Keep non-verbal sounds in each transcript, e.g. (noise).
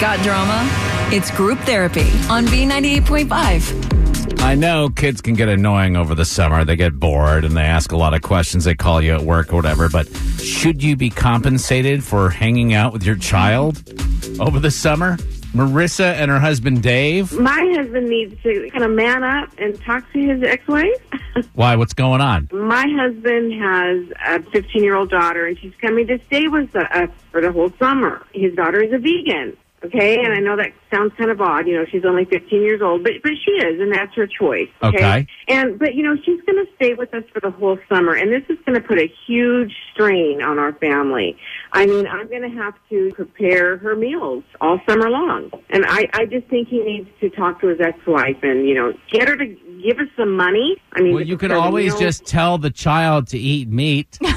Got drama? It's group therapy on B98.5. I know kids can get annoying over the summer. They get bored and they ask a lot of questions. They call you at work or whatever. But should you be compensated for hanging out with your child over the summer? Marissa and her husband Dave. My husband needs to kind of man up and talk to his ex-wife. (laughs) Why? What's going on? My husband has a 15-year-old daughter, and she's coming to stay with us for the whole summer. His daughter is a vegan. Okay, and I know that sounds kind of odd. You know, she's only 15 years old, but but she is, and that's her choice. Okay, Okay. and but you know, she's going to stay with us for the whole summer, and this is going to put a huge strain on our family. I mean, I'm going to have to prepare her meals all summer long, and I I just think he needs to talk to his ex-wife and you know get her to give us some money. I mean, Well, you can always meals. just tell the child to eat meat. (laughs)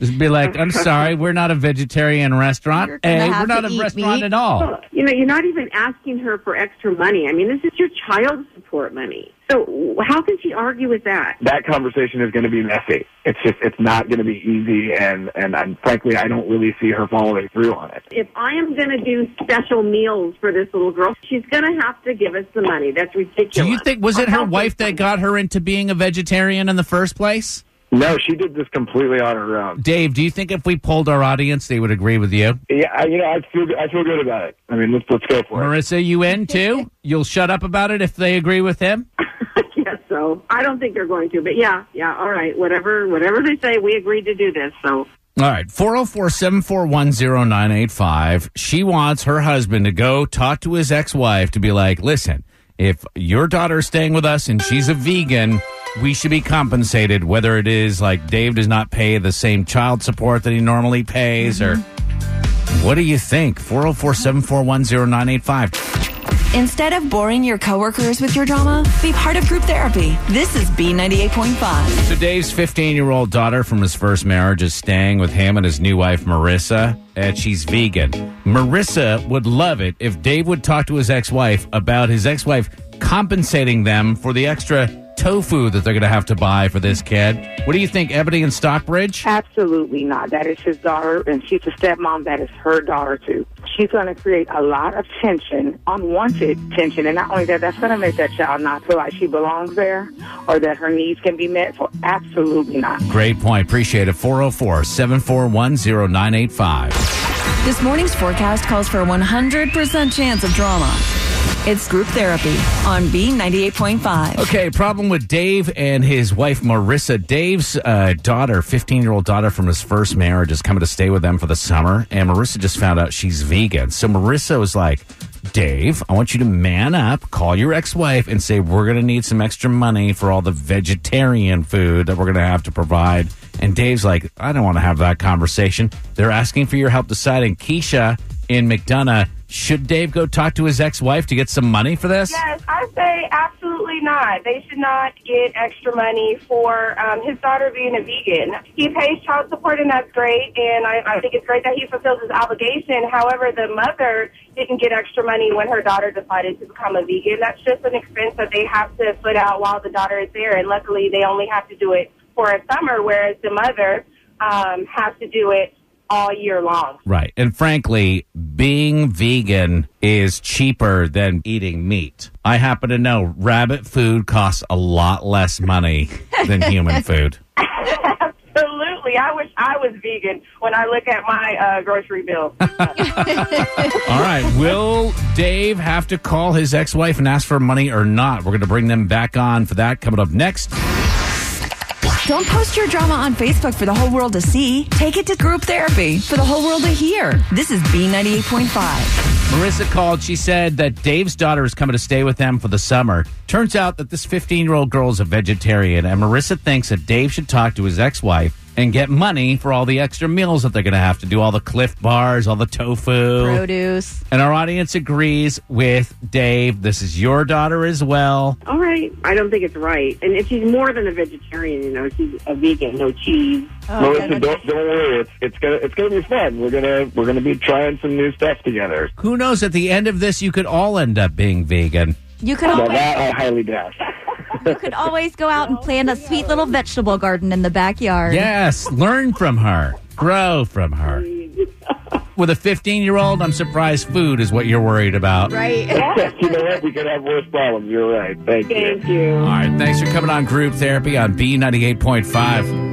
just be like, I'm sorry, we're not a vegetarian restaurant. You're gonna Hey, we're not a restaurant meat. at all. You know, you're not even asking her for extra money. I mean, this is your child support money. So how can she argue with that? that conversation is going to be messy. It's just it's not going to be easy, and and I'm, frankly I don't really see her following through on it. If I am going to do special meals for this little girl, she's going to have to give us the money. That's ridiculous. Do you think was it her wife that got her into being a vegetarian in the first place? No, she did this completely on her own. Dave, do you think if we polled our audience, they would agree with you? Yeah, I, you know I feel I feel good about it. I mean, let's let's go for it. Marissa, you in too? (laughs) You'll shut up about it if they agree with him? (laughs) I guess so. I don't think they're going to, but yeah, yeah, all right. Whatever, whatever they say, we agreed to do this. So All right, 404 741 0985. She wants her husband to go talk to his ex wife to be like, listen, if your daughter's staying with us and she's a vegan, we should be compensated, whether it is like Dave does not pay the same child support that he normally pays, or mm-hmm. what do you think? 404 741 0985. Instead of boring your coworkers with your drama, be part of group therapy. This is B98.5. So Dave's 15 year old daughter from his first marriage is staying with him and his new wife Marissa, and she's vegan. Marissa would love it if Dave would talk to his ex wife about his ex wife compensating them for the extra tofu that they're going to have to buy for this kid. What do you think, Ebony and Stockbridge? Absolutely not. That is his daughter, and she's a stepmom. That is her daughter, too. She's going to create a lot of tension, unwanted tension. And not only that, that's going to make that child not feel like she belongs there or that her needs can be met. So, absolutely not. Great point. Appreciate it. 404 741 0985. This morning's forecast calls for a 100% chance of drama. It's group therapy on B98.5. Okay, problem with Dave and his wife Marissa. Dave's uh, daughter, 15 year old daughter from his first marriage, is coming to stay with them for the summer. And Marissa just found out she's vegan. So Marissa was like, Dave, I want you to man up, call your ex wife, and say, We're going to need some extra money for all the vegetarian food that we're going to have to provide. And Dave's like, I don't want to have that conversation. They're asking for your help deciding. Keisha in McDonough, should Dave go talk to his ex wife to get some money for this? Yes, I say absolutely not. They should not get extra money for um, his daughter being a vegan. He pays child support, and that's great. And I, I think it's great that he fulfills his obligation. However, the mother didn't get extra money when her daughter decided to become a vegan. That's just an expense that they have to put out while the daughter is there. And luckily, they only have to do it for a summer, whereas the mother um, has to do it all year long. Right. And frankly, being vegan is cheaper than eating meat. I happen to know rabbit food costs a lot less money (laughs) than human food. Absolutely. I wish I was vegan when I look at my uh, grocery bill. (laughs) (laughs) All right. Will Dave have to call his ex wife and ask for money or not? We're going to bring them back on for that coming up next. Don't post your drama on Facebook for the whole world to see. Take it to group therapy for the whole world to hear. This is B98.5. Marissa called. She said that Dave's daughter is coming to stay with them for the summer. Turns out that this 15 year old girl is a vegetarian, and Marissa thinks that Dave should talk to his ex wife and get money for all the extra meals that they're going to have to do all the Clif Bars, all the tofu. Produce. And our audience agrees with Dave. This is your daughter as well. all right, I don't think it's right. And if she's more than a vegetarian, you know, she's a vegan, no cheese. Oh, Melissa, don't, don't worry. It's it's gonna it's gonna be fun. We're gonna we're gonna be trying some new stuff together. Who knows? At the end of this, you could all end up being vegan. You could Now always that I highly doubt. You could always go out and plant a sweet little vegetable garden in the backyard. Yes, learn from her, grow from her. with a 15 year old, I'm surprised food is what you're worried about. Right. (laughs) you know what? We could have worse problems. You're right. Thank you. Thank you. All right. Thanks for coming on group therapy on B98.5.